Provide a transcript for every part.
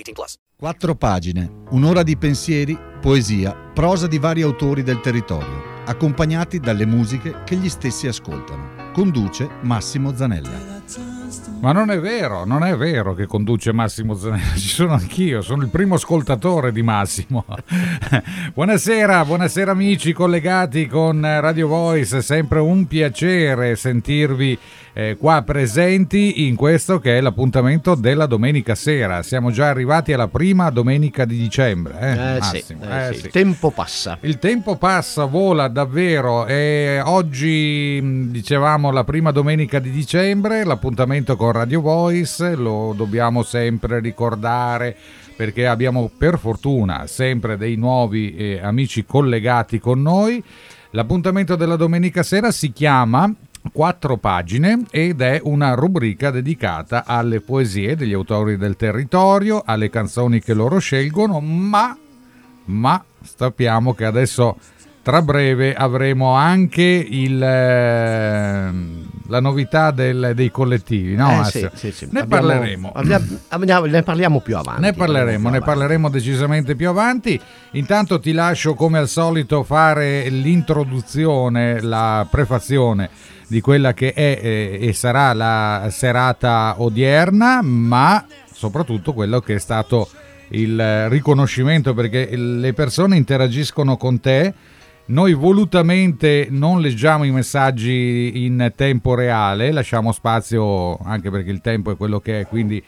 18 plus. Quattro pagine, un'ora di pensieri, poesia, prosa di vari autori del territorio, accompagnati dalle musiche che gli stessi ascoltano. Conduce Massimo Zanella. Ma non è vero, non è vero che conduce Massimo Zanella, ci sono anch'io, sono il primo ascoltatore di Massimo. buonasera, buonasera amici collegati con Radio Voice, è sempre un piacere sentirvi eh, qua presenti in questo che è l'appuntamento della domenica sera. Siamo già arrivati alla prima domenica di dicembre. Eh, Eh, sì, eh, Eh, sì. sì. Il tempo passa. Il tempo passa, vola davvero e oggi dicevamo la prima domenica di dicembre, l'appuntamento con Radio Voice, lo dobbiamo sempre ricordare perché abbiamo per fortuna sempre dei nuovi eh, amici collegati con noi. L'appuntamento della domenica sera si chiama Quattro pagine ed è una rubrica dedicata alle poesie degli autori del territorio, alle canzoni che loro scelgono, ma ma sappiamo che adesso tra breve avremo anche il, ehm, la novità del- dei collettivi, no? Eh, sì, sì, sì. Ne Abbiamo- parleremo. abbiamo- ne parliamo più avanti. Ne parleremo, ne avanti. parleremo decisamente più avanti. Intanto ti lascio come al solito fare l'introduzione, la prefazione di quella che è eh, e sarà la serata odierna, ma soprattutto quello che è stato il riconoscimento perché le persone interagiscono con te. Noi volutamente non leggiamo i messaggi in tempo reale, lasciamo spazio anche perché il tempo è quello che è, quindi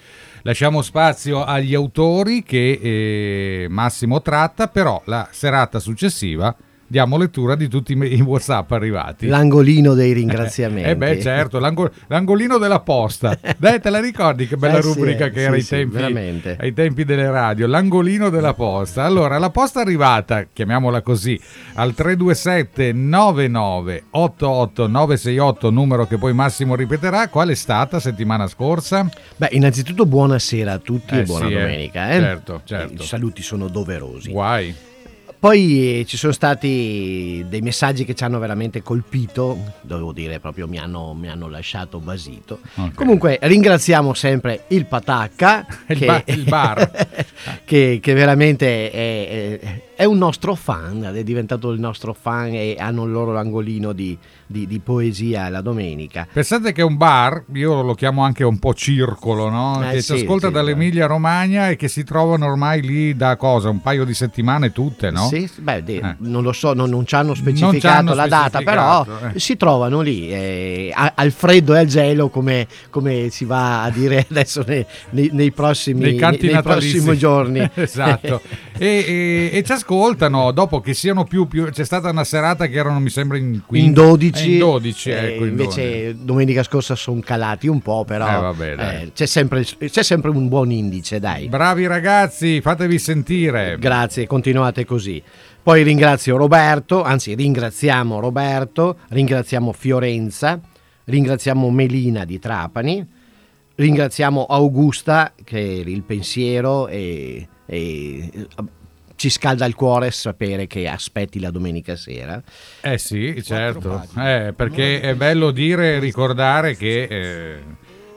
lasciamo spazio agli autori che eh, Massimo tratta, però la serata successiva diamo lettura di tutti i WhatsApp arrivati. L'angolino dei ringraziamenti. Eh beh, certo, l'ango- l'angolino della posta. Dai, te la ricordi che bella Eh sì, rubrica che sì, era ai, sì, tempi, veramente. ai tempi delle radio? L'angolino della posta. Allora, la posta è arrivata, chiamiamola così, al 327 99 88 968, numero che poi Massimo ripeterà. Qual è stata settimana scorsa? Beh, innanzitutto buonasera a tutti Eh e buona sì, eh. domenica. eh. Certo, certo. I saluti sono doverosi. Guai. Poi ci sono stati dei messaggi che ci hanno veramente colpito, devo dire, proprio mi hanno, mi hanno lasciato basito. Ok. Comunque ringraziamo sempre il Patacca, Il che, ba- il bar. che, che veramente è, è- è un nostro fan, è diventato il nostro fan e hanno il loro angolino di, di- di poesia la domenica. Pensate che è un bar, io lo chiamo anche un po' circolo, no? Eh che sì, ci ascolta sì, dall'Emilia Romagna e che si trovano ormai lì da cosa? Un paio di settimane tutte, no? Sì, beh, Eh. non lo so, non, non ci hanno specificato ci hanno la data, però specificato, eh. si trovano lì eh, al freddo e al gelo, come, come si va a dire adesso nei, nei- nei prossimi, Nei nei prossimi giorni. esatto. E, e- e ci ascoltano dopo che siano più, più- C'è stata una serata che erano, mi sembra, in 15. in 12, in 12 eh, ecco, in invece domenica scorsa sono calati un po', però Eh, vabbè, eh, c'è, sempre, c'è sempre un buon indice, dai. Bravi ragazzi, fatevi sentire. Grazie, continuate così. Poi ringrazio Roberto, anzi ringraziamo Roberto, ringraziamo Fiorenza, ringraziamo Melina di Trapani, ringraziamo Augusta che il pensiero e, e, eh, ci scalda il cuore sapere che aspetti la domenica sera. Eh sì, certo. Eh, perché è bello dire e ricordare che eh,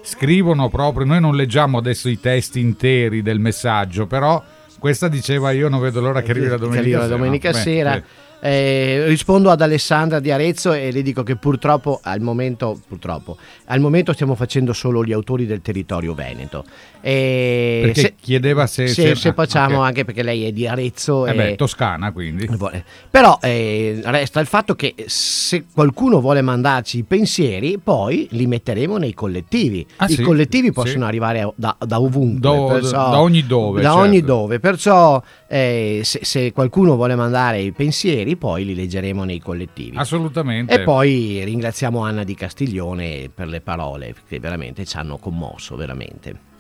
scrivono proprio. Noi non leggiamo adesso i testi interi del messaggio, però questa diceva io non vedo l'ora che arrivi la domenica sera. domenica Beh, sera. beh. Eh, rispondo ad Alessandra di Arezzo e le dico che purtroppo al momento, purtroppo, al momento stiamo facendo solo gli autori del territorio veneto. E Perché se, chiedeva se... se, se- facciamo ok. anche perché lei è di Arezzo. Eh e- beh, Toscana quindi. Però eh, resta il fatto che se qualcuno vuole mandarci i pensieri, poi li metteremo nei collettivi. Ah, I sì? collettivi Sì. possono arrivare da, da ovunque, Do- perciò- da ogni dove, Da certo. ogni dove. Perciò eh, se qualcuno vuole mandare i pensieri, poi li leggeremo nei collettivi. Assolutamente. E poi ringraziamo Anna di Castiglione per le parole che veramente ci hanno commosso, veramente.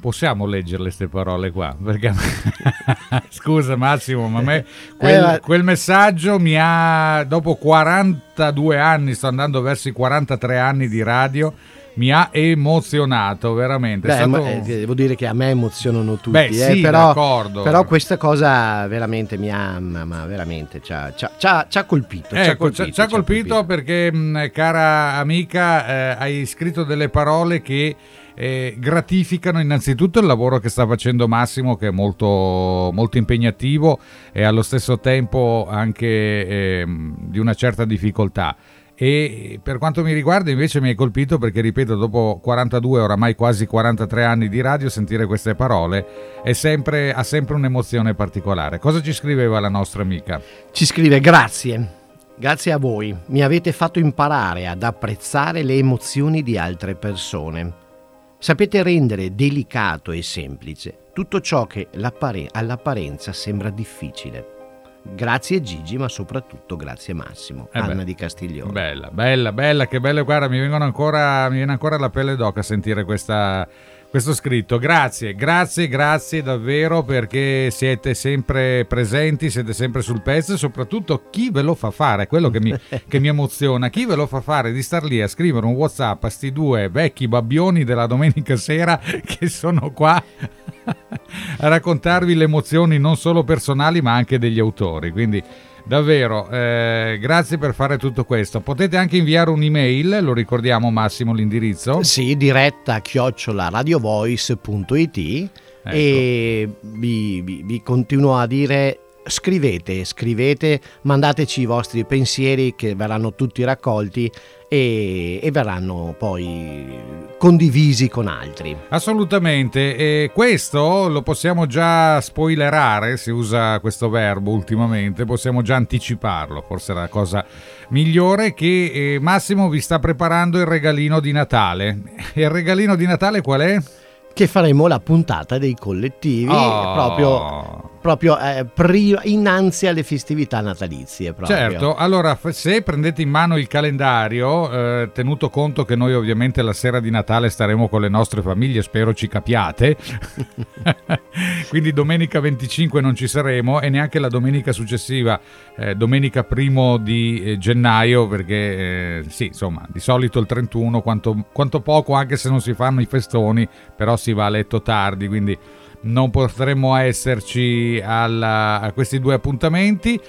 Possiamo leggerle queste parole qua? Perché scusa Massimo, ma a me quel, Eh, ma- quel messaggio mi ha dopo 42 anni, sto andando verso i 43 anni di radio, mi ha emozionato veramente. Beh, stato- eh, devo dire che a me emozionano tutti, Beh, eh, sì, però, d'accordo. però questa cosa veramente mi ha, ma, veramente ci ha, ci colpito. ci ha ha colpito perché, mh, cara amica, eh, hai scritto delle parole che eh, gratificano innanzitutto il lavoro che sta facendo Massimo, che è molto, molto impegnativo e allo stesso tempo anche ehm, di una certa difficoltà. E per quanto mi riguarda invece mi hai colpito perché, ripeto, dopo 42, oramai quasi 43 anni di radio, sentire queste parole è sempre, ha sempre un'emozione particolare. Cosa ci scriveva la nostra amica? Ci scrive grazie. Grazie a voi, mi avete fatto imparare ad apprezzare le emozioni di altre persone. Sapete rendere delicato e semplice tutto ciò che l'appare- all'apparenza sembra difficile. Grazie Gigi, ma soprattutto grazie Massimo. Eh beh. Anna di Castiglione. Bella, bella, bella, che bella. Guarda, mi, vengono ancora, mi viene ancora la pelle d'oca a sentire questa, questo scritto. Grazie, grazie, grazie davvero perché siete sempre presenti, siete sempre sul pezzo e soprattutto chi ve lo fa fare, quello che mi, che mi emoziona, chi ve lo fa fare di star lì a scrivere un Whatsapp a sti due vecchi babbioni della domenica sera che sono qua a raccontarvi le emozioni non solo personali ma anche degli autori. Quindi davvero eh, grazie per fare tutto questo. Potete anche inviare un'email, lo ricordiamo Massimo l'indirizzo. Sì, diretta chiocciola radiovoice.it Ecco. e vi, vi- vi continuo a dire scrivete, scrivete, mandateci i vostri pensieri che verranno tutti raccolti e, e verranno poi condivisi con altri. Assolutamente, e questo lo possiamo già spoilerare, si usa questo verbo ultimamente, possiamo già anticiparlo, forse è la cosa migliore che eh, Massimo vi sta preparando il regalino di Natale. E il regalino di Natale qual è? Che faremo la puntata dei collettivi Oh. proprio, proprio eh, prima- innanzi alle festività natalizie. Proprio. Certo, allora se prendete in mano il calendario, eh, tenuto conto che noi ovviamente la sera di Natale staremo con le nostre famiglie, spero ci capiate, quindi domenica 25 non ci saremo e neanche la domenica successiva, eh, domenica primo di eh, gennaio, perché eh, sì, insomma, di solito il 31, quanto, quanto poco, anche se non si fanno i festoni, però si va a letto tardi, quindi non potremmo esserci alla- a questi due appuntamenti.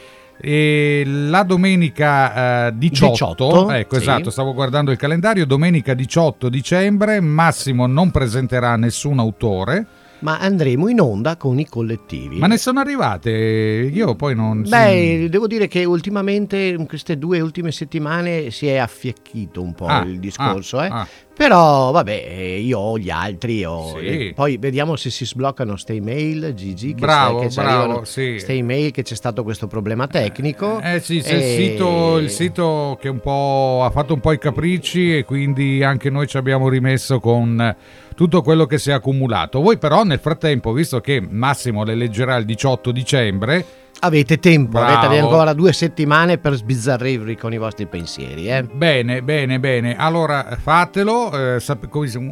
E la domenica eh, 18, 18, ecco sì. esatto, stavo guardando il calendario, domenica 18 dicembre, Massimo non presenterà nessun autore, Ma andremo in onda con i collettivi. ma ne sono arrivate, io poi non... Beh, devo dire che ultimamente, in queste due ultime settimane, si è affiacchito un po' Ah, il discorso. ah, eh. ah. Però, vabbè, eh, io ho gli altri. ho- Sì. eh, poi vediamo se si sbloccano ste email, Gigi. Che Bravo, che bravo, sì. Ste email che c'è stato questo problema tecnico. Eh sì, c'è il, E- sito, il sito che un po' ha fatto un po' i capricci e quindi anche noi ci abbiamo rimesso con eh, tutto quello che si è accumulato. Voi però nel frattempo, visto che Massimo le leggerà il 18 dicembre, Avete tempo, Bravo. avete ancora due settimane per sbizzarrirvi con i vostri pensieri. Eh? bene, bene, bene, allora fatelo, eh,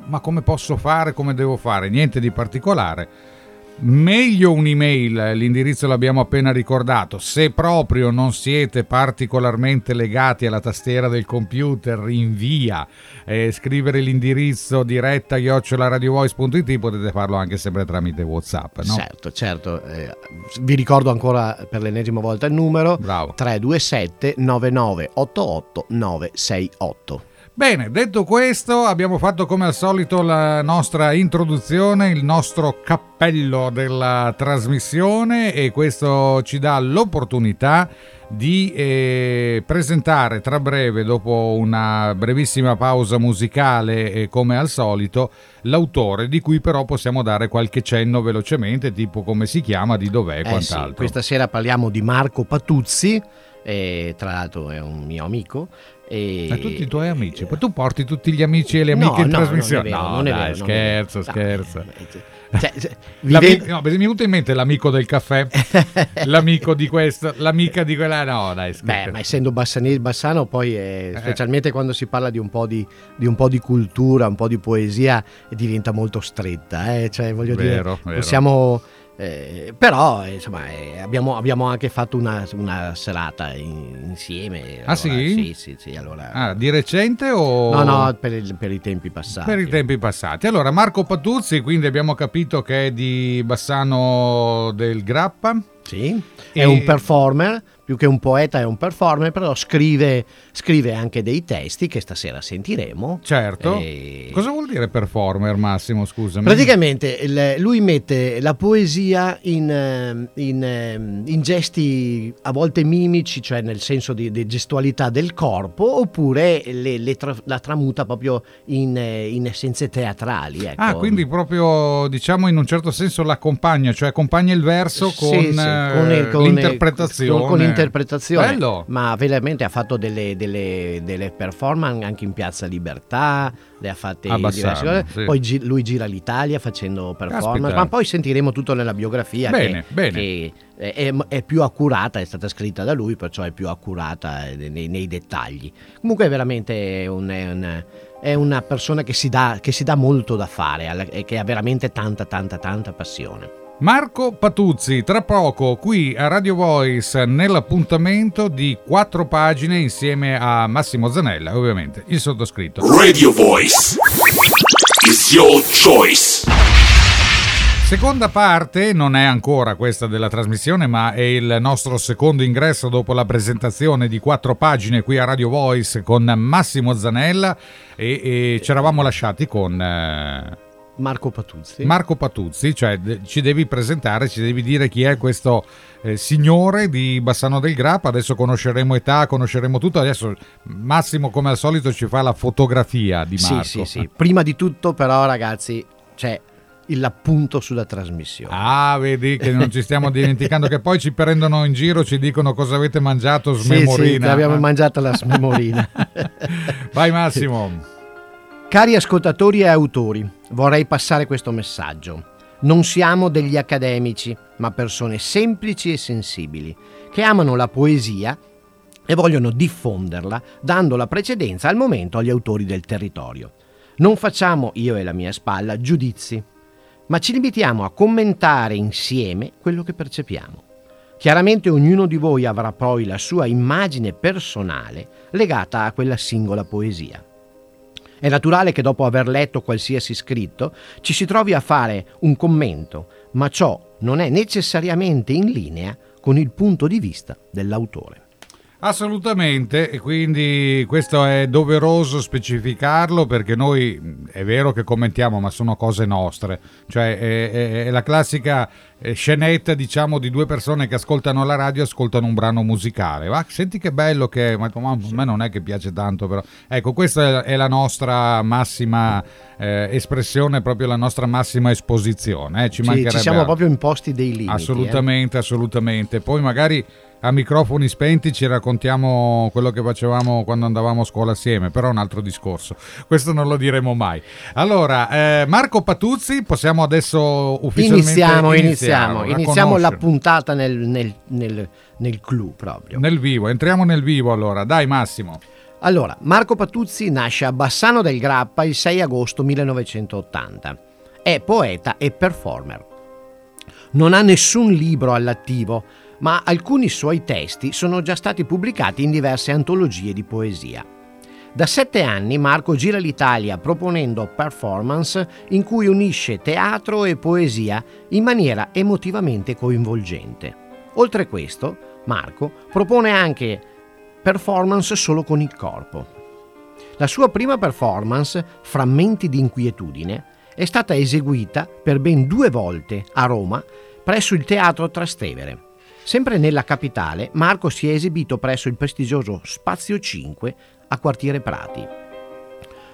ma come posso fare, come devo fare? Niente di particolare. Meglio un'email, l'indirizzo l'abbiamo appena ricordato. Se proprio non siete particolarmente legati alla tastiera del computer, invia, eh, scrivere l'indirizzo diretta radiovoice.it potete farlo anche sempre tramite WhatsApp. No? Certo, certo. eh, vi ricordo ancora per l'ennesima volta il numero Bravo. 327 9988 968. Bene, detto questo, abbiamo fatto come al solito la nostra introduzione, il nostro cappello della trasmissione e questo ci dà l'opportunità di eh, presentare tra breve, dopo una brevissima pausa musicale, eh, come al solito, l'autore di cui però possiamo dare qualche cenno velocemente, tipo come si chiama, di dov'è e Eh quant'altro. sì, questa sera parliamo di Marco Patuzzi, e tra l'altro è un mio amico. E... Ma tutti i tuoi amici, poi tu porti tutti gli amici e le No, amiche in no, trasmissione. Non è vero, no, non è dai, vero, è vero. scherzo, No, scherzo. eh, cioè, no, mi è venuto in mente l'amico del caffè, l'amico di questo, l'amica di quella. No, dai, scherzo. Beh, ma essendo bassanese, bassano, poi eh, specialmente quando si parla di un, po di, di un po' di cultura, un po' di poesia, diventa molto stretta. eh, Cioè, voglio Vero, dire, vero. possiamo. Eh, però insomma eh, abbiamo, abbiamo anche fatto una, una serata in- insieme. Ah, sì? Sì, sì, sì. Allora, Ah, di recente o... no, no, per, il- per i tempi passati. Per i tempi passati. Allora, Marco Patuzzi, quindi abbiamo capito che è di Bassano del Grappa. Sì, E- è un performer, più che un poeta è un performer, però scrive, scrive anche dei testi che stasera sentiremo. Certo. E- Cosa vuol dire performer, Massimo? Scusami. Praticamente il- lui mette la poesia in, ehm, in, ehm, in gesti a volte mimici, cioè nel senso di, di gestualità del corpo, oppure le- le tra- la tramuta proprio in, eh, in essenze teatrali. ecco. Ah, quindi proprio diciamo in un certo senso l'accompagna, cioè accompagna il verso Sì, con, sì, eh, con il- con- l'interpretazione. con, con l'interpretazione. Bello. Ma veramente ha fatto delle, delle- delle performance anche in Piazza Libertà, le ha fatte in diverse cose. sì. Poi gi- lui gira l'Italia facendo performance, Caspita. ma poi sentiremo tutto nella biografia Bene, che, bene. che è, è- più accurata, è stata scritta da lui, perciò è più accurata eh, nei, nei dettagli. Comunque è veramente un- è un- è una persona che si, dà, che si dà molto da fare e che ha veramente tanta, tanta, tanta passione. Marco Patuzzi, tra poco qui a Radio Voice nell'appuntamento di quattro pagine insieme a Massimo Zanella, ovviamente il sottoscritto. Radio Voice is your choice. Seconda parte, non è ancora questa della trasmissione, ma è il nostro secondo ingresso dopo la presentazione di quattro pagine qui a Radio Voice con Massimo Zanella e, e ci eravamo lasciati con eh, Marco Patuzzi. Marco Patuzzi, cioè ci devi presentare, ci devi dire chi è questo eh, signore di Bassano del Grappa, adesso conosceremo età, conosceremo tutto, adesso Massimo come al solito ci fa la fotografia di Marco. Sì, sì, sì. Prima di tutto, però, ragazzi, c'è l'appunto sulla trasmissione. Ah, vedi che non ci stiamo dimenticando che poi ci prendono in giro, ci dicono cosa avete mangiato, Sì, smemorina. sì, che abbiamo mangiato la smemorina. Vai Massimo. Cari ascoltatori e autori, vorrei passare questo messaggio. Non siamo degli accademici, ma persone semplici e sensibili, che amano la poesia e vogliono diffonderla dando la precedenza al momento agli autori del territorio. Non facciamo, io e la mia spalla, giudizi, ma ci limitiamo a commentare insieme quello che percepiamo. Chiaramente ognuno di voi avrà poi la sua immagine personale legata a quella singola poesia. È naturale che dopo aver letto qualsiasi scritto ci si trovi a fare un commento, ma ciò non è necessariamente in linea con il punto di vista dell'autore. Assolutamente, e quindi questo è doveroso specificarlo perché noi è vero che commentiamo, ma sono cose nostre, cioè è, è- è la classica eh, scenetta, diciamo, di due persone che ascoltano la radio e ascoltano un brano musicale. Ma senti che bello che è, ma ma a me non è che piace tanto, però. Ecco, questa è, la nostra massima eh, espressione, proprio la nostra massima esposizione. eh, Ci, Sì, ci siamo proprio imposti dei limiti. eh. Assolutamente, assolutamente. Poi magari a microfoni spenti ci raccontiamo quello che facevamo quando andavamo a scuola assieme, però è un altro discorso. Questo non lo diremo mai. Allora, eh, Marco Patuzzi, possiamo adesso ufficialmente Iniziamo, iniziamo, iniziamo la puntata nel, nel, nel, nel clou proprio. nel vivo. Entriamo nel vivo allora. Dai Massimo. Allora, Marco Patuzzi nasce a Bassano del Grappa il 6 agosto 1980. È poeta e performer. Non ha nessun libro all'attivo, ma alcuni suoi testi sono già stati pubblicati in diverse antologie di poesia. Da sette anni Marco gira l'Italia proponendo performance in cui unisce teatro e poesia in maniera emotivamente coinvolgente. Oltre questo, Marco propone anche performance solo con il corpo. La sua prima performance, Frammenti di inquietudine, è stata eseguita per ben due volte a Roma presso il Teatro Trastevere. Sempre nella capitale, Marco si è esibito presso il prestigioso Spazio 5 a Quartiere Prati.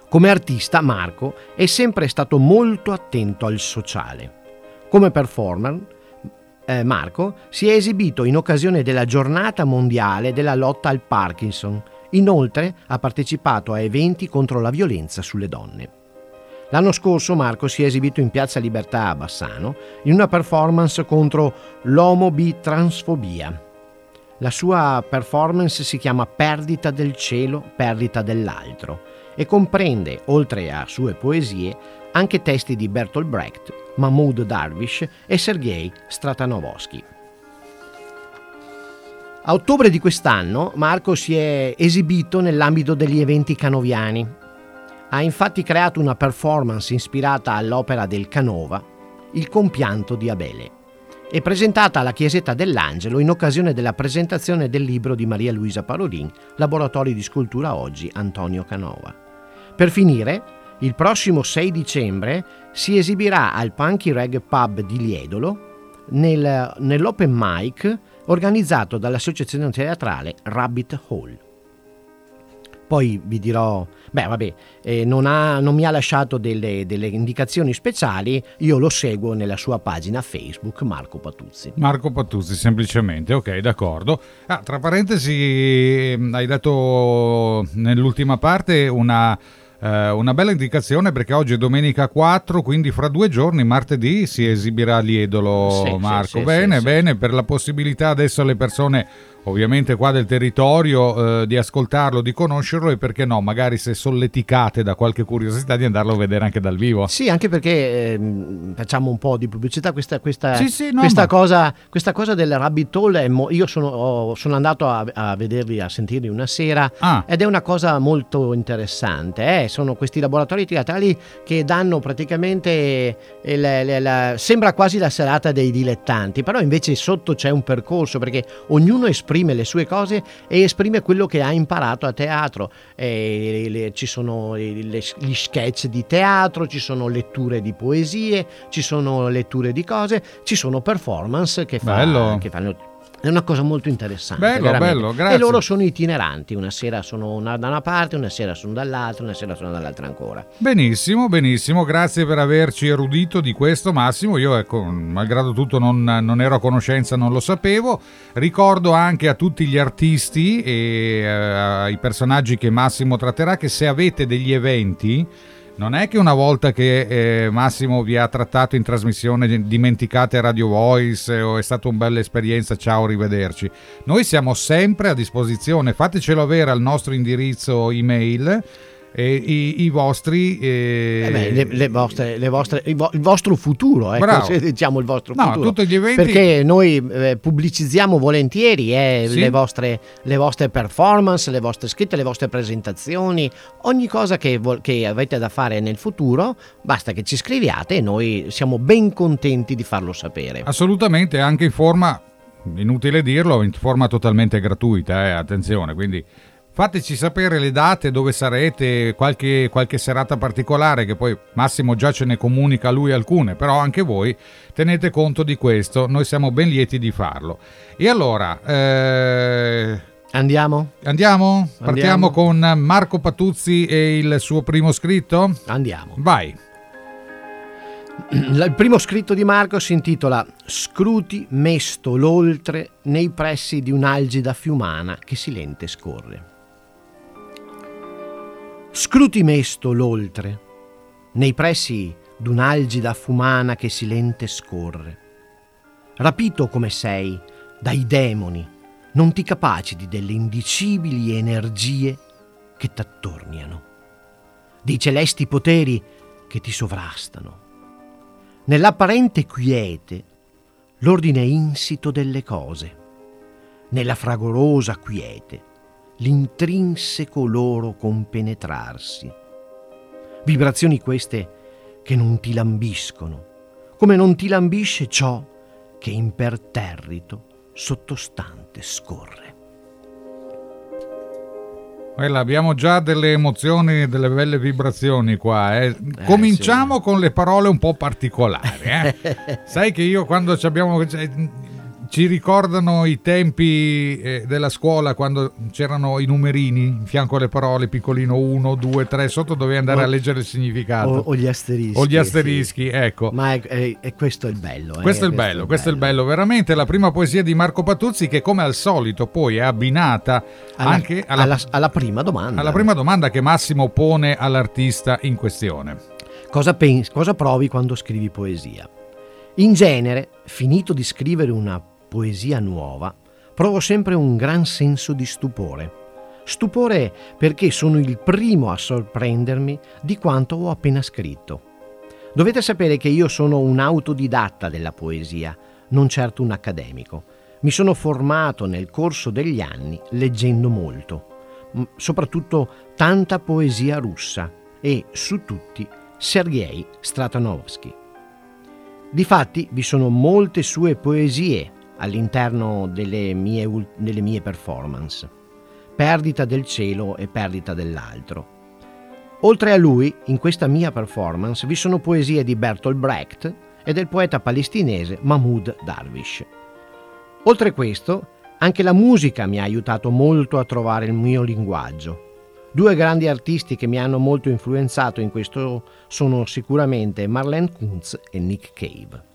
Come artista, Marco è sempre stato molto attento al sociale. Come performer, eh, Marco si è esibito in occasione della giornata mondiale della lotta al Parkinson. Inoltre ha partecipato a eventi contro la violenza sulle donne. L'anno scorso Marco si è esibito in Piazza Libertà a Bassano in una performance contro l'omobitransfobia. La sua performance si chiama Perdita del cielo, perdita dell'altro e comprende, oltre a sue poesie, anche testi di Bertolt Brecht, Mahmoud Darwish e Sergei Stratanovsky. A ottobre di quest'anno Marco si è esibito nell'ambito degli eventi canoviani. Ha infatti creato una performance ispirata all'opera del Canova, Il compianto di Abele, e presentata alla Chiesetta dell'Angelo in occasione della presentazione del libro di Maria Luisa Parolin, Laboratori di scultura oggi Antonio Canova. Per finire, il prossimo 6 dicembre si esibirà al Punky Reg Pub di Liedolo nel, nell'open mic organizzato dall'associazione teatrale Rabbit Hall. Poi vi dirò, beh vabbè, eh, non, ha, non, mi ha lasciato delle, delle, indicazioni speciali, io lo seguo nella sua pagina Facebook Marco Patuzzi. Marco Patuzzi, semplicemente, ok, d'accordo. Ah, tra parentesi, hai dato nell'ultima parte una eh, una bella indicazione perché oggi è domenica 4, quindi fra due giorni, martedì, si esibirà l'Iedolo sì, Marco. Sì, bene, sì, bene, per la possibilità adesso alle persone ovviamente qua del territorio eh, di ascoltarlo, di conoscerlo e perché no, magari se solleticate da qualche curiosità di andarlo a vedere anche dal vivo. Sì, anche perché eh, facciamo un po' di pubblicità, questa, questa, sì, sì, no, questa, ma... cosa, questa cosa del rabbit hole, mo- io sono, ho, sono, andato a, a, vederli, a sentirli una sera ah. ed è una cosa molto interessante, eh? sono questi laboratori teatrali che danno praticamente, il, il, il, sembra quasi la serata dei dilettanti, però invece sotto c'è un percorso perché ognuno esprime esprime le sue cose e esprime quello che ha imparato a teatro. E le, ci sono le, gli sketch di teatro, ci sono letture di poesie, ci sono letture di cose, ci sono performance che, fa, che fanno è una cosa molto interessante. Bello, veramente. bello, grazie. E loro sono itineranti, una sera sono una, da una parte, una sera sono dall'altra, una sera sono dall'altra ancora. Benissimo, benissimo, grazie per averci erudito di questo Massimo. Io, ecco, malgrado tutto non, non ero a conoscenza, non lo sapevo. Ricordo anche a tutti gli artisti e eh, ai personaggi che Massimo tratterà che se avete degli eventi non è che una volta che eh, Massimo vi ha trattato in trasmissione dimenticate Radio Voice o è stata una bella esperienza, ciao, arrivederci. Noi siamo sempre a disposizione, fatecelo avere al nostro indirizzo email eh, i, i, vostri eh... Eh beh, le, le, vostre, le vostre, il, vo- il, vostro futuro ecco, diciamo il vostro no, futuro. tutti gli eventi... perché noi eh, pubblicizziamo volentieri eh, sì. le, vostre, le, vostre, performance le vostre scritte le vostre presentazioni ogni cosa che, vo- che avete da fare nel futuro basta che ci scriviate e noi siamo ben contenti di farlo sapere. Assolutamente anche in forma inutile dirlo in forma totalmente gratuita eh, attenzione quindi Fateci sapere le date, dove sarete, qualche, qualche, serata particolare, che poi Massimo già ce ne comunica lui alcune, però anche voi tenete conto di questo, noi siamo ben lieti di farlo. E allora... Eh... Andiamo? Andiamo? Andiamo? Partiamo con Marco Patuzzi e il suo primo scritto? Andiamo. Vai. Il primo scritto di Marco si intitola Scruti mesto l'oltre nei pressi di un'algida fiumana che silente scorre. Scruti mesto l'oltre, nei pressi d'un'algida fumana che silente scorre. Rapito come sei dai demoni, non ti capaciti delle indicibili energie che t'attorniano, dei celesti poteri che ti sovrastano. Nell'apparente quiete, l'ordine insito delle cose, nella fragorosa quiete, l'intrinseco loro compenetrarsi. Vibrazioni queste che non ti lambiscono, come non ti lambisce ciò che imperterrito sottostante scorre. Quella, abbiamo già delle emozioni, delle belle vibrazioni qua. eh. Cominciamo con le parole un po' particolari. eh. Sai che io quando ci abbiamo... ci ricordano i tempi eh, della scuola quando c'erano i numerini in fianco alle parole, piccolino 1, 2, 3, sotto dovevi andare O- a leggere il significato. O, o gli asterischi. O gli sì. asterischi, ecco. Ma è, è- è questo è il bello. eh, Questo è il bello, questo è il bello, veramente la prima poesia di Marco Patuzzi che come al solito poi è abbinata Alla, anche alla, alla- alla prima domanda. alla prima domanda che Massimo pone all'artista in questione. Cosa, pensi, cosa provi quando scrivi poesia? In genere, finito di scrivere una poesia nuova, provo sempre un gran senso di stupore. Stupore perché sono il primo a sorprendermi di quanto ho appena scritto. Dovete sapere che io sono un autodidatta della poesia, non certo un accademico. Mi sono formato nel corso degli anni leggendo molto, soprattutto tanta poesia russa e su tutti Sergei Stratanovsky. Difatti vi sono molte sue poesie all'interno delle mie, delle mie performance. Perdita del cielo e perdita dell'altro. Oltre a lui, in questa mia performance vi sono poesie di Bertolt Brecht e del poeta palestinese Mahmoud Darwish. Oltre questo, anche la musica mi ha aiutato molto a trovare il mio linguaggio. Due grandi artisti che mi hanno molto influenzato in questo sono sicuramente Marlene Kuntz e Nick Cave.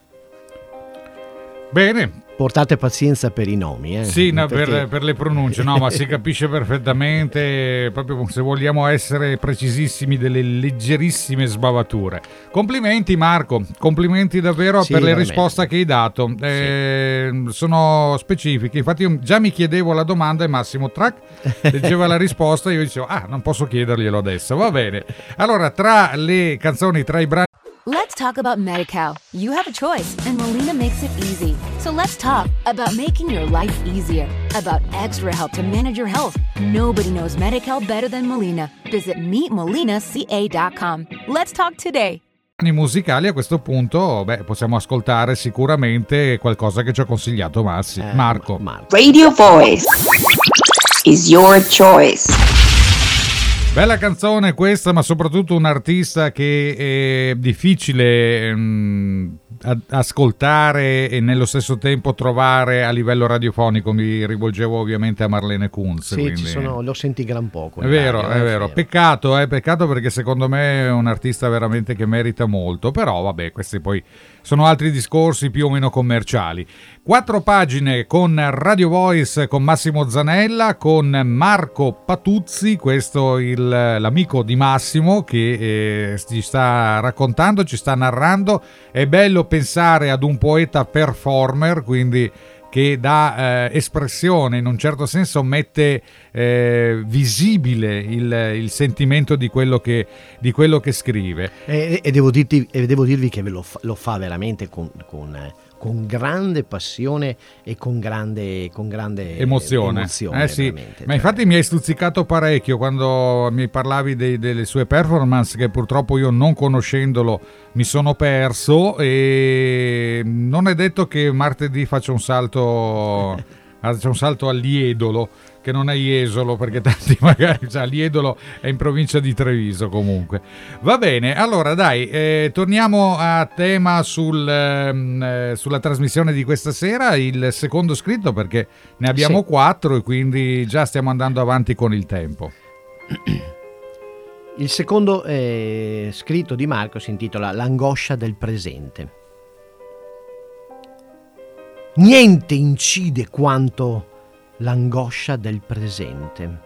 Bene, Portate pazienza per i nomi, eh? sì, no, perché- per, per le pronunce, no, ma si capisce perfettamente, proprio se vogliamo essere precisissimi, delle leggerissime sbavature. Complimenti Marco, complimenti davvero Sì, per le veramente. risposte che hai dato, Eh, sono specifiche, infatti io già mi chiedevo la domanda e Massimo Track leggeva la risposta e io dicevo, ah, non posso chiederglielo adesso, va bene. Allora, tra le canzoni, tra i brani... Let's talk about MediCal. You have a choice, and Molina makes it easy. So let's talk about making your life easier, about extra help to manage your health. Nobody knows MediCal better than Molina. Visit meetmolinaca.com. Let's talk today. musicali a questo punto beh, possiamo ascoltare sicuramente qualcosa che ci ha consigliato Massi. Eh, Marco. Ma- Marco. Radio Voice is your choice. Bella canzone questa, ma soprattutto un artista che è difficile ehm, a- ascoltare e nello stesso tempo trovare a livello radiofonico. Mi rivolgevo ovviamente a Marlene Kunz. Sì, quindi- ci sono, lo senti gran poco. È vero, radio, è eh, vero. sì. Peccato, eh, peccato perché secondo me è un artista veramente che merita molto. Però, vabbè, questi poi sono altri discorsi più o meno commerciali. Quattro pagine con Radio Voice con Massimo Zanella, con Marco Patuzzi, questo il, l'amico di Massimo che eh, ci sta raccontando, ci sta narrando. È bello pensare ad un poeta performer, quindi che dà eh, espressione, in un certo senso mette eh, visibile il, il sentimento di quello che, di quello che scrive. E, e devo dirti- e devo dirvi che lo, fa, lo fa veramente con, con, eh, con grande passione e con grande, con grande Emozione, emozione, Eh sì. ma Cioè, infatti mi hai stuzzicato parecchio quando mi parlavi dei- delle sue performance che purtroppo io non conoscendolo mi sono perso e non è detto che martedì faccia un salto, faccia un salto all'Iedolo che non è Jesolo perché tanti magari cioè, l'Iedolo è in provincia di Treviso comunque va bene allora dai eh, torniamo a tema sul, ehm, eh, sulla trasmissione di questa sera il secondo scritto perché ne abbiamo Sì. quattro e quindi già stiamo andando avanti con il tempo Il secondo eh, scritto di Marco si intitola L'angoscia del presente. Niente incide quanto l'angoscia del presente.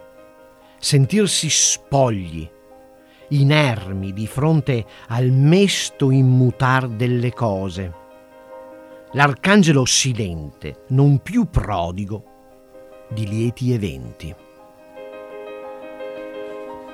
Sentirsi spogli, inermi di fronte al mesto immutar delle cose. L'arcangelo silente, non più prodigo di lieti eventi.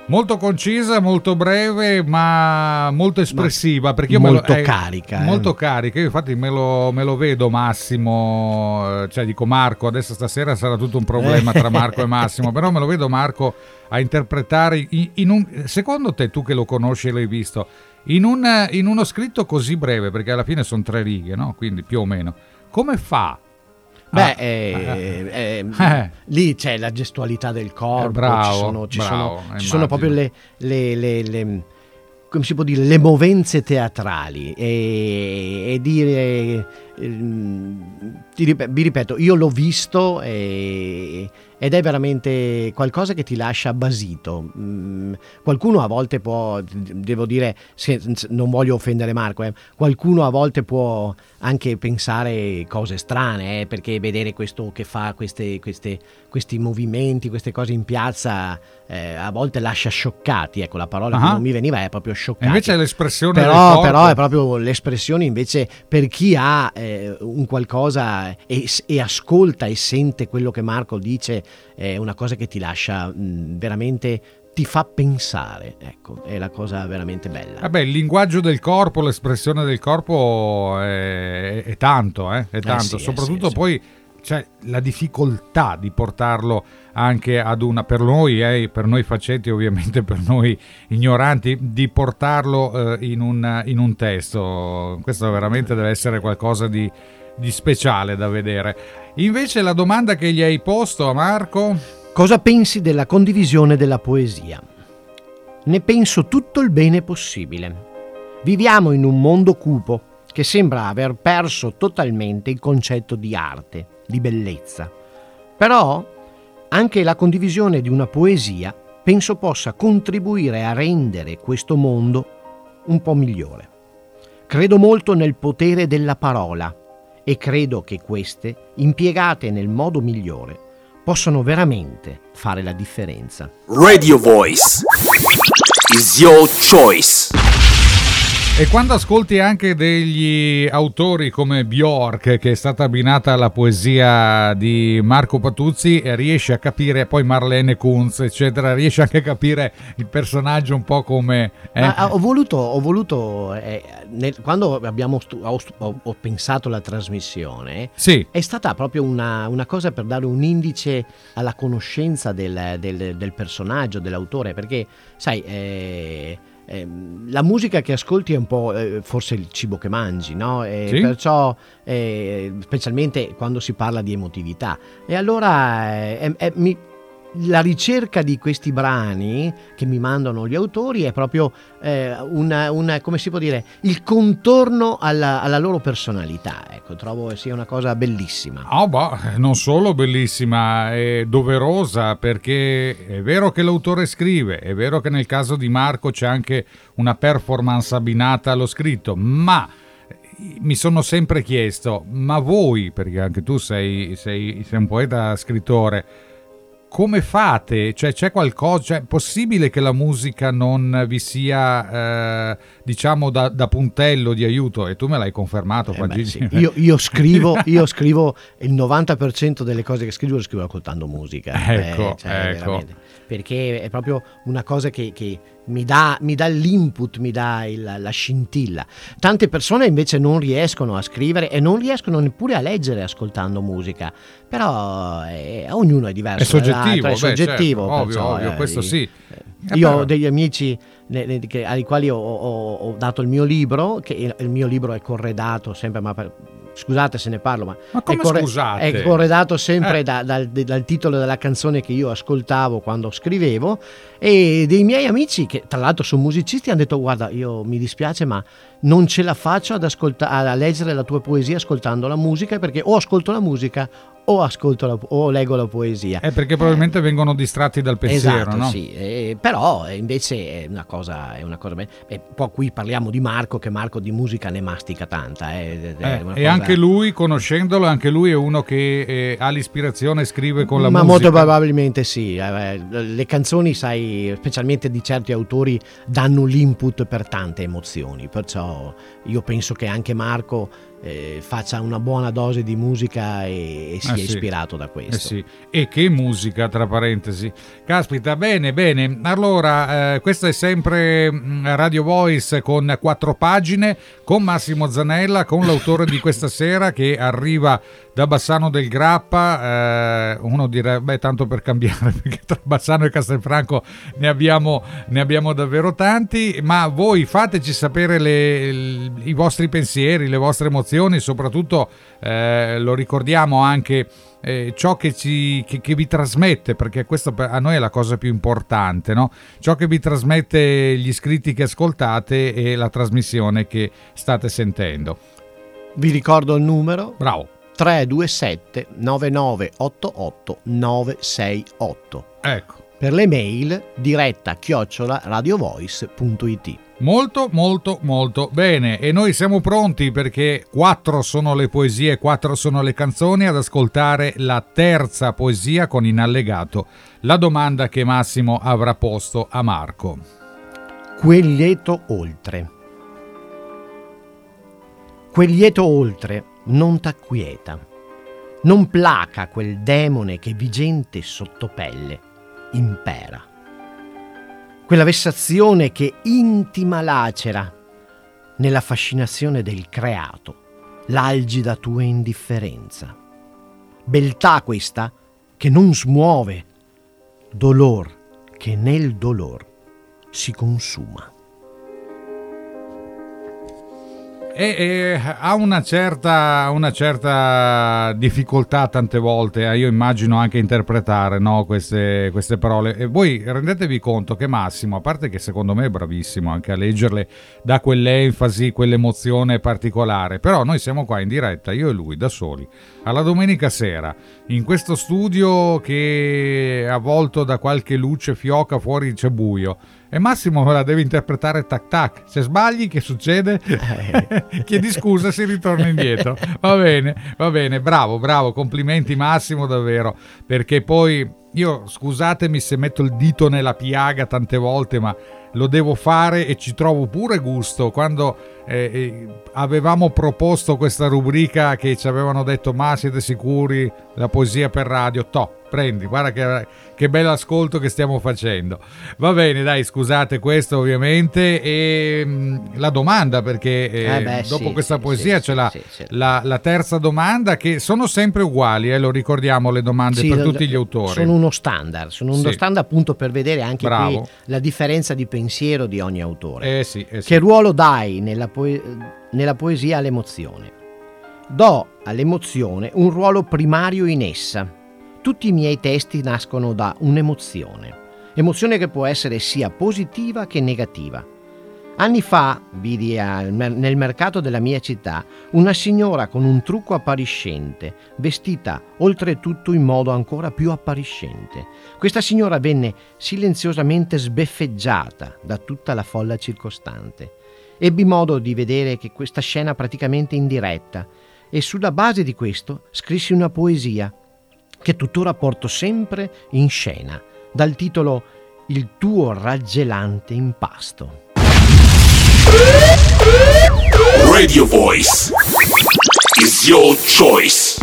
Molto concisa molto breve ma molto espressiva perché io me lo- molto eh, carica, eh. molto carica io infatti me lo, me lo vedo Massimo eh, cioè dico Marco adesso stasera sarà tutto un problema tra Marco e Massimo però me lo vedo Marco a interpretare in, in un secondo te tu che lo conosci e l'hai visto in, un, in uno scritto così breve perché alla fine sono tre righe no? quindi più o meno come fa Beh, Ah, eh, eh, Eh. lì c'è la gestualità del corpo, bravo, ci sono, ci bravo, sono- ci sono proprio le, le- le- le- come si può dire, le movenze teatrali. E, e dire, ehm, ti vi ripeto, io l'ho visto e- ed è veramente qualcosa che ti lascia basito. Mm, qualcuno a volte può, devo dire, non voglio offendere Marco, eh, qualcuno a volte può anche pensare cose strane, eh, perché vedere questo che fa queste- queste- questi movimenti, queste cose in piazza, eh, a volte lascia scioccati. Ecco, la parola Ah. che non mi veniva è proprio scioccati. invece è l'espressione Però, però è proprio l'espressione invece per chi ha eh, un qualcosa e, e ascolta e sente quello che Marco dice, è una cosa che ti lascia mh, veramente, ti fa pensare, ecco, è la cosa veramente bella. Vabbè, il linguaggio del corpo, l'espressione del corpo è, è tanto, eh? È tanto. sì, eh Soprattutto sì, sì. poi c'è la difficoltà di portarlo anche ad una, per noi, eh, per noi facetti ovviamente, per noi ignoranti, di portarlo eh, in, un, in un testo. Questo veramente deve essere qualcosa di, di speciale da vedere. Invece la domanda che gli hai posto a Marco... Cosa pensi della condivisione della poesia? Ne penso tutto il bene possibile. Viviamo in un mondo cupo che sembra aver perso totalmente il concetto di arte, di bellezza. Però anche la condivisione di una poesia penso possa contribuire a rendere questo mondo un po' migliore. Credo molto nel potere della parola e credo che queste, impiegate nel modo migliore, possono veramente fare la differenza. Radio Voice is your choice. E quando ascolti anche degli autori come Bjork, che è stata abbinata alla poesia di Marco Patuzzi, eh, riesci a capire, poi Marlene Kunz, eccetera, riesci anche a capire il personaggio un po' come... eh, Ma, ah, ho voluto, ho voluto eh, nel- quando abbiamo stu- ho, ho pensato alla trasmissione, Sì, è stata proprio una, una cosa per dare un indice alla conoscenza del, del- del personaggio, dell'autore, perché sai, eh, ehm, la musica che ascolti è un po' eh, forse il cibo che mangi, no? E Sì. Perciò, eh, specialmente quando si parla di emotività. E allora eh, mi- la ricerca di questi brani che mi mandano gli autori è proprio eh, una, una- come si può dire, il contorno alla, alla loro personalità. Ecco, trovo sia una cosa bellissima. Ah, bah, non solo bellissima, è doverosa perché è vero che l'autore scrive, è vero che nel caso di Marco c'è anche una performance abbinata allo scritto, ma mi sono sempre chiesto, ma voi, perché anche tu sei, sei- sei un poeta scrittore, come fate? Cioè, c'è qualcosa? Cioè, è possibile che la musica non vi sia, eh, diciamo, da, da puntello di aiuto? E tu me l'hai confermato, Eh beh, sì. io, io scrivo, io scrivo il 90% delle cose che scrivo lo scrivo ascoltando musica. Ecco, cioè, ecco. veramente. Perché è proprio una cosa che, che mi, dà, mi dà l'input, mi dà il- la scintilla. Tante persone invece non riescono a scrivere e non riescono neppure a leggere ascoltando musica. Però eh, ognuno è diverso. È soggettivo, è beh, soggettivo. certo, ovvio, ovvio, eh, questo sì. eh, Eh, Io ho degli amici ai quali ho, ho- ho dato il mio libro, che il, il mio libro è corredato sempre, ma per- scusate se ne parlo, ma, Ma come è, corre- scusate? è corredato sempre Eh. da- dal, dal titolo della canzone che io ascoltavo quando scrivevo e dei miei amici che tra l'altro sono musicisti hanno detto guarda io mi dispiace ma non ce la faccio ad ascolta- a leggere la tua poesia ascoltando la musica perché o ascolto la musica o, ascolto la- o leggo la poesia. È perché probabilmente vengono distratti dal pensiero, Esatto, no? sì, eh, però eh, invece è una cosa, è una cosa bella. E poi qui parliamo di Marco, che Marco di musica ne mastica tanta. eh, Eh, e cosa- anche lui, conoscendolo, anche lui è uno che eh, ha l'ispirazione e scrive con la Ma musica. molto probabilmente sì. eh, Le canzoni, sai, specialmente di certi autori, danno l'input per tante emozioni. Perciò io penso che anche Marco eh, faccia una buona dose di musica e, e sia Eh sì. ispirato da questo. Eh sì. E che musica, tra parentesi. Caspita, bene, bene. Allora, eh, questa è sempre mm, Radio Voice con quattro pagine, con Massimo Zanella, con l'autore di questa sera che arriva da Bassano del Grappa. eh, uno direbbe, tanto per cambiare, perché tra Bassano e Castelfranco ne abbiamo, ne abbiamo davvero tanti. Ma voi fateci sapere le- i vostri pensieri, le vostre emozioni soprattutto eh, lo ricordiamo anche eh, ciò che, ci, che, che vi trasmette, perché questo per- a noi è la cosa più importante, no? ciò che vi trasmette gli iscritti che ascoltate e la trasmissione che state sentendo. Vi ricordo il numero Bravo. 327 9988 968. Ecco. Per le mail diretta chiocciola radiovoice.it. Molto molto molto bene e noi siamo pronti perché quattro sono le poesie, quattro sono le canzoni ad ascoltare la terza poesia con in allegato la domanda che Massimo avrà posto a Marco. Quel lieto oltre. Quel lieto oltre non t'acquieta, non placa quel demone che vigente sotto pelle impera. Quella vessazione che intima lacera nella fascinazione del creato, l'algida tua indifferenza. Beltà questa che non smuove, dolor che nel dolor si consuma. E, e ha una certa, una certa difficoltà tante volte, eh, io immagino anche interpretare no, queste, queste parole. E voi rendetevi conto che Massimo, a parte che secondo me è bravissimo anche a leggerle, dà quell'enfasi, quell'emozione particolare, però noi siamo qua in diretta, io e lui, da soli, alla domenica sera, in questo studio che è avvolto da qualche luce fioca, fuori c'è buio. E Massimo la deve interpretare tac tac. Se sbagli, che succede? Chiedi scusa, si ritorna indietro. Va bene, va bene, bravo, bravo, complimenti Massimo davvero, perché poi io scusatemi se metto il dito nella piaga tante volte, ma lo devo fare e ci trovo pure gusto. Quando eh, eh, avevamo proposto questa rubrica che ci avevano detto ma siete sicuri la poesia per radio, to, prendi, guarda che, che bello ascolto che stiamo facendo. Va bene, dai, scusate questo ovviamente. E mh, la domanda, perché eh, Eh beh, dopo sì, questa sì, poesia sì, c'è la, la- la terza domanda, che sono sempre uguali, eh, lo ricordiamo le domande per tutti gli autori. Sono uno standard, sono uno standard appunto per vedere anche qui la differenza di pensiero di ogni autore. Eh sì, eh. Che ruolo dai nella, poe- nella poesia all'emozione? Do all'emozione un ruolo primario in essa. Tutti i miei testi nascono da un'emozione. Emozione che può essere sia positiva che negativa. Anni fa vidi nel mercato della mia città una signora con un trucco appariscente, vestita oltretutto in modo ancora più appariscente. Questa signora venne silenziosamente sbeffeggiata da tutta la folla circostante. Ebbi modo di vedere che questa scena praticamente in diretta e sulla base di questo scrissi una poesia che tuttora porto sempre in scena, dal titolo Il tuo raggelante impasto. Radio voice is your choice.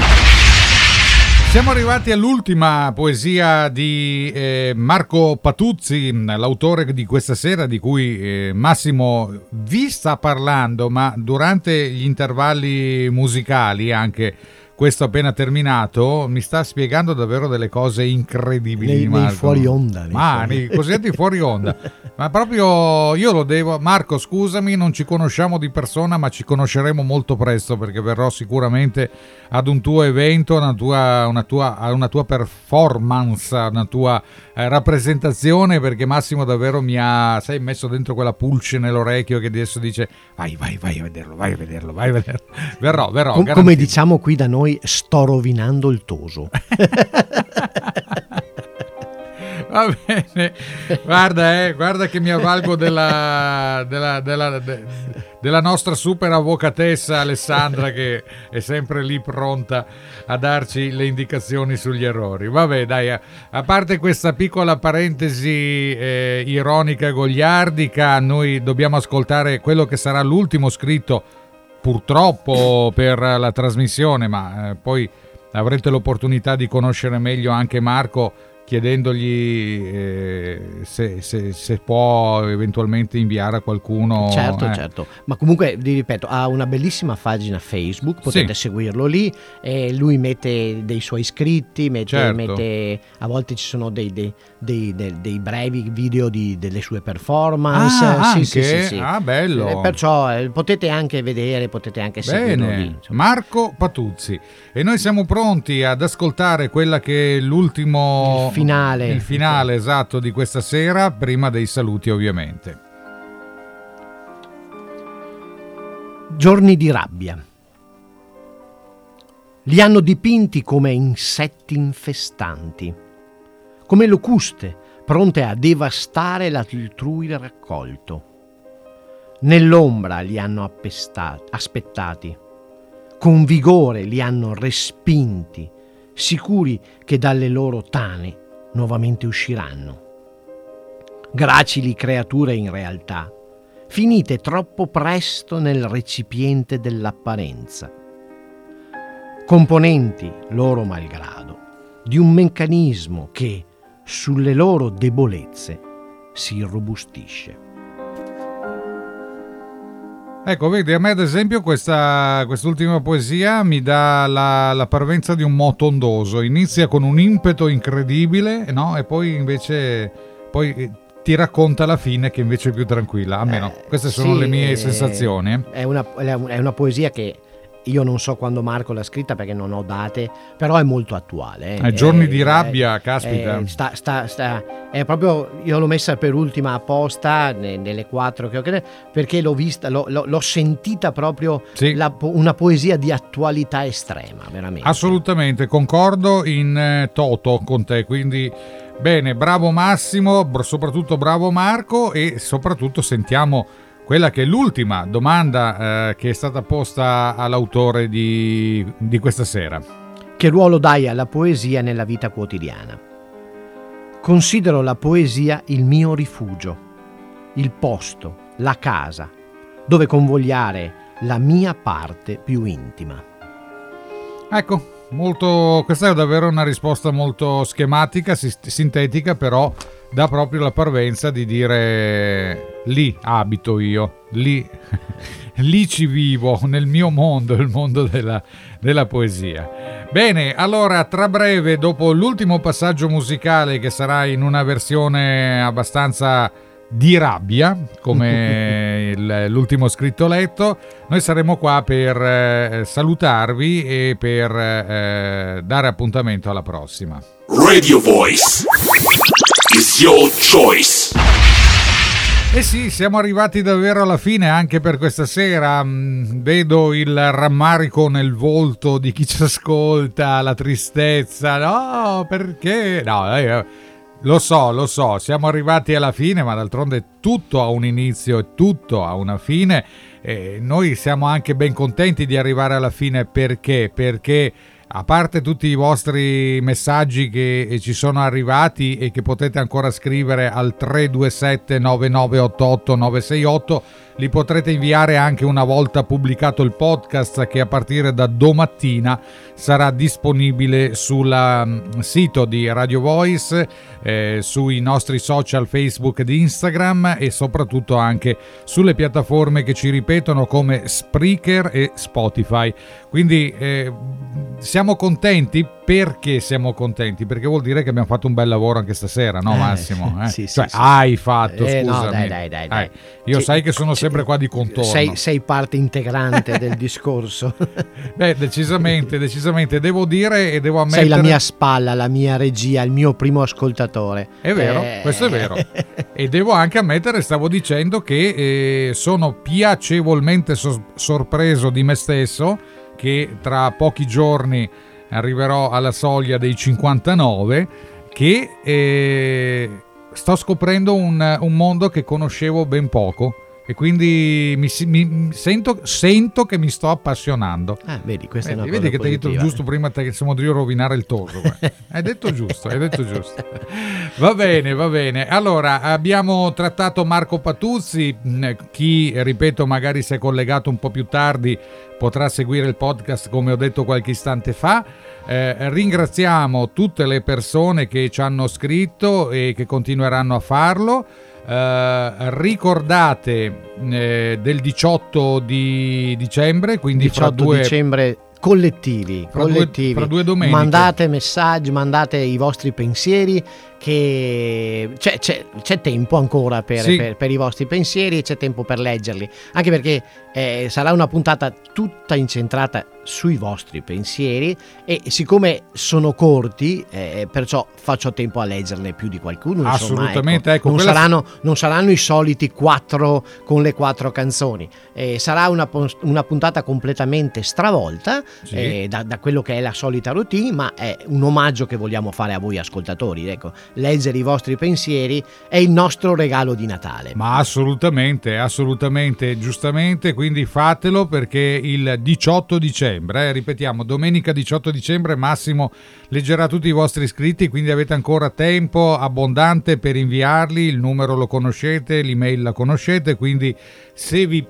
Siamo arrivati all'ultima poesia di eh, Marco Patuzzi, l'autore di questa sera di cui eh, Massimo vi sta parlando, ma durante gli intervalli musicali, anche questo appena terminato, mi sta spiegando davvero delle cose incredibili. Nei- nei Marco. fuori onda, nei Ma fuori- nei cosiddetti fuori onda. Ma proprio io lo devo. Marco, scusami, non ci conosciamo di persona, ma ci conosceremo molto presto perché verrò sicuramente ad un tuo evento, una tua, una tua, una tua performance, una tua eh, rappresentazione. Perché Massimo davvero mi ha, sai, messo dentro quella pulce nell'orecchio che adesso dice: Vai, vai, vai a vederlo, vai a vederlo, vai a vederlo. Verrò, verrò. Com- come diciamo qui da noi, sto rovinando il toso. Va bene, guarda, eh, guarda che mi avvalgo della, della, della- de- della nostra super avvocatessa Alessandra che è sempre lì pronta a darci le indicazioni sugli errori. Vabbè, dai, a, a parte questa piccola parentesi eh, ironica e goliardica, noi dobbiamo ascoltare quello che sarà l'ultimo scritto, purtroppo per la trasmissione, ma eh, poi avrete l'opportunità di conoscere meglio anche Marco chiedendogli eh, se, se- se può eventualmente inviare a qualcuno. Certo, eh. certo, ma comunque vi ripeto, ha una bellissima pagina Facebook, potete Sì. seguirlo lì, e lui mette dei suoi iscritti, mette, Certo. mette- a volte ci sono dei, dei- dei- dei- brevi video di- delle sue performance. Ah, Sì, sì, anche? sì. Ah, bello. Eh, perciò eh, potete anche vedere, potete anche seguirlo lì. Insomma. Marco Patuzzi. E noi siamo pronti ad ascoltare quella che è l'ultimo finale. il finale esatto di questa sera, prima dei saluti ovviamente. Giorni di rabbia. Li hanno dipinti come insetti infestanti, come locuste pronte a devastare l'altrui raccolto. Nell'ombra li hanno appesta- aspettati, con vigore li hanno respinti, sicuri che dalle loro tane nuovamente usciranno. Gracili creature in realtà, finite troppo presto nel recipiente dell'apparenza. Componenti, loro malgrado, di un meccanismo che, sulle loro debolezze, si irrobustisce. Ecco, vedi, a me ad esempio questa, quest'ultima poesia mi dà la, la parvenza di un moto ondoso. Inizia con un impeto incredibile, no? E poi invece poi eh, ti racconta la fine che invece è più tranquilla. Almeno Eh, queste sono sì, le mie eh, sensazioni. È una, è una poesia che io non so quando Marco l'ha scritta perché non ho date, però è molto attuale. Eh, Giorni di rabbia, caspita. eh, sta- sta- sta- è proprio, io l'ho messa per ultima apposta ne- nelle quattro che ho creato, perché l'ho vista, l'ho, l'ho- sentita proprio Sì. la una poesia di attualità estrema, veramente. Assolutamente, concordo in eh, toto con te, quindi bene, bravo Massimo, soprattutto bravo Marco e soprattutto sentiamo quella che è l'ultima domanda eh, che è stata posta all'autore di, di questa sera. Che ruolo dai alla poesia nella vita quotidiana? Considero la poesia il mio rifugio, il posto, la casa, dove convogliare la mia parte più intima. Ecco, molto, questa è davvero una risposta molto schematica, sintetica, però dà proprio la parvenza di dire lì abito io, lì, lì ci vivo, nel mio mondo, il mondo della, della poesia. Bene, allora tra breve, dopo l'ultimo passaggio musicale che sarà in una versione abbastanza di rabbia, come il- l'ultimo scritto letto, noi saremo qua per eh, salutarvi e per eh, dare appuntamento alla prossima. Radio Voice is your choice. Eh sì, siamo arrivati davvero alla fine anche per questa sera. Mm, Vedo il rammarico nel volto di chi ci ascolta, la tristezza. No, perché? No, eh, lo so, lo so, siamo arrivati alla fine, ma d'altronde tutto ha un inizio e tutto ha una fine. E noi siamo anche ben contenti di arrivare alla fine perché? Perché a parte tutti i vostri messaggi che ci sono arrivati e che potete ancora scrivere al 327 9988 968, li potrete inviare anche una volta pubblicato il podcast che a partire da domattina sarà disponibile sul mm, sito di Radio Voice, eh, sui nostri social Facebook ed Instagram e soprattutto anche sulle piattaforme che ci ripetono come Spreaker e Spotify. Quindi eh, siamo contenti perché siamo contenti? Perché vuol dire che abbiamo fatto un bel lavoro anche stasera, no Eh, Massimo? Eh? sì, sì, cioè, sì, hai fatto, Eh, no, scusami. dai, dai, dai, dai. Eh, io Ci- sai che sono ci- sempre qua di contorno. Sei, sei parte integrante del discorso. Beh, decisamente, decisamente. Devo dire e devo ammettere... Sei la mia spalla, la mia regia, il mio primo ascoltatore. È vero, Eh, questo è vero. E devo anche ammettere, stavo dicendo che eh, sono piacevolmente sos- sorpreso di me stesso che tra pochi giorni arriverò alla soglia dei 59 che eh, sto scoprendo un, un mondo che conoscevo ben poco e quindi mi, mi- sento, sento che mi sto appassionando. Ah, vedi, questa è Vedi, una vedi che ti hai detto giusto prima te che siamo di rovinare il toso. hai detto giusto, hai detto giusto. Va bene, va bene. Allora, abbiamo trattato Marco Patuzzi. Mm, Chi, ripeto, magari si è collegato un po' più tardi potrà seguire il podcast come ho detto qualche istante fa. Eh, ringraziamo tutte le persone che ci hanno scritto e che continueranno a farlo. Eh, ricordate eh, del 18 di dicembre, quindi 18 fra due, dicembre collettivi, Fra due- collettivi. fra due domeniche. mandate messaggi, mandate i vostri pensieri che c'è, c'è- c'è tempo ancora per, Sì. per- per i vostri pensieri e c'è tempo per leggerli, anche perché eh, sarà una puntata tutta incentrata sui vostri pensieri e siccome sono corti, eh, perciò faccio tempo a leggerne più di qualcuno. insomma, Assolutamente, ecco. ecco, non, quella- saranno, non saranno i soliti quattro con le quattro canzoni, Eh, sarà una, una puntata completamente stravolta Sì. eh, da, da quello che è la solita routine, ma è un omaggio che vogliamo fare a voi ascoltatori. Ecco, leggere i vostri pensieri è il nostro regalo di Natale. Ma assolutamente, assolutamente, giustamente, quindi fatelo perché il 18 dicembre, eh, ripetiamo, domenica 18 dicembre Massimo leggerà tutti i vostri iscritti, quindi avete ancora tempo abbondante per inviarli, il numero lo conoscete, l'email la conoscete, quindi se vi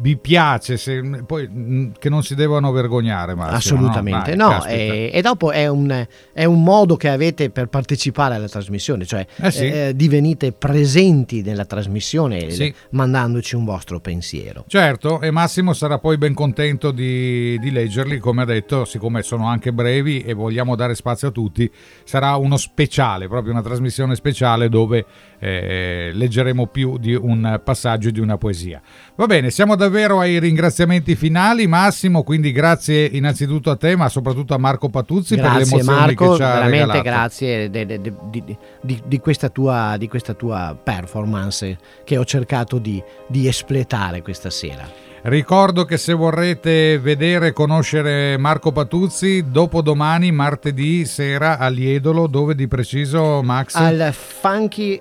vi piace, se, poi che non si devono vergognare, Massimo, Assolutamente, no? no, Dai, caspita. e, e dopo è un, è un modo che avete per partecipare alla trasmissione, cioè Eh sì. eh, divenite presenti nella trasmissione Sì. mandandoci un vostro pensiero. Certo, e Massimo sarà poi ben contento di, di leggerli, come ha detto, siccome sono anche brevi e vogliamo dare spazio a tutti, sarà uno speciale, proprio una trasmissione speciale dove eh, leggeremo più di un passaggio di una poesia. Va bene, siamo davvero ai ringraziamenti finali, Massimo, quindi grazie innanzitutto a te, ma soprattutto a Marco Patuzzi per le Grazie emozioni Marco, che ci ha veramente regalato. grazie de- de- de- di, di- di questa tua, di questa tua performance che ho cercato di, di espletare questa sera. Ricordo che se vorrete vedere e conoscere Marco Patuzzi, dopodomani, martedì sera a Liedolo, dove di preciso Max? Al funky,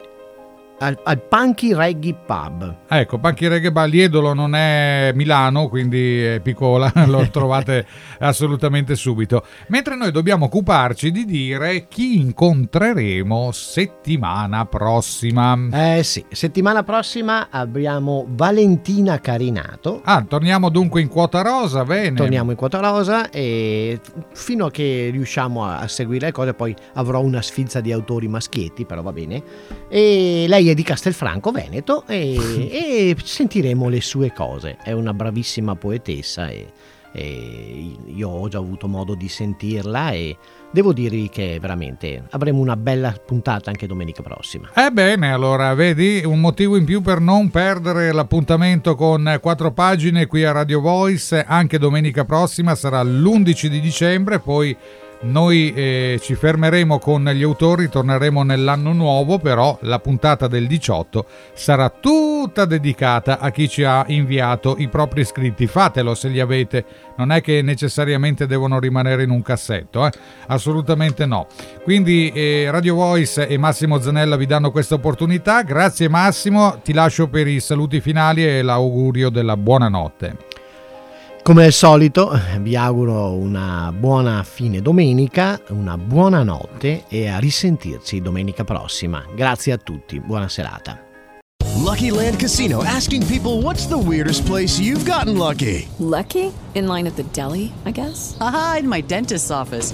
al, al Punky Reggae Pub. Ecco, Panchi Reggae Bar, Liedolo non è Milano, quindi è piccola, lo trovate assolutamente subito. Mentre noi dobbiamo occuparci di dire chi incontreremo settimana prossima. Eh sì, settimana prossima abbiamo Valentina Carinato. Ah, torniamo dunque in quota rosa, bene. Torniamo in quota rosa e fino a che riusciamo a, a seguire le cose poi avrò una sfilza di autori maschietti, però va bene. E lei è di Castelfranco, Veneto, e, e sentiremo le sue cose. È una bravissima poetessa e, e io ho già avuto modo di sentirla e devo dirvi che veramente avremo una bella puntata anche domenica prossima. Ebbene, allora, vedi, un motivo in più per non perdere l'appuntamento con quattro pagine qui a Radio Voice, anche domenica prossima sarà l'11 di dicembre, poi noi eh, ci fermeremo con gli autori, torneremo nell'anno nuovo, però la puntata del 18 sarà tutta dedicata a chi ci ha inviato i propri iscritti. Fatelo se li avete, non è che necessariamente devono rimanere in un cassetto, eh? assolutamente no. Quindi eh, Radio Voice e Massimo Zanella vi danno questa opportunità. Grazie Massimo, ti lascio per i saluti finali e l'augurio della buonanotte. Come al solito vi auguro una buona fine domenica, una buona notte e a risentirci domenica prossima. Grazie a tutti, buona serata. Lucky Land Casino asking people what's the weirdest place you've gotten lucky? Lucky? In line at the deli, I guess? Aha, in my dentist's office.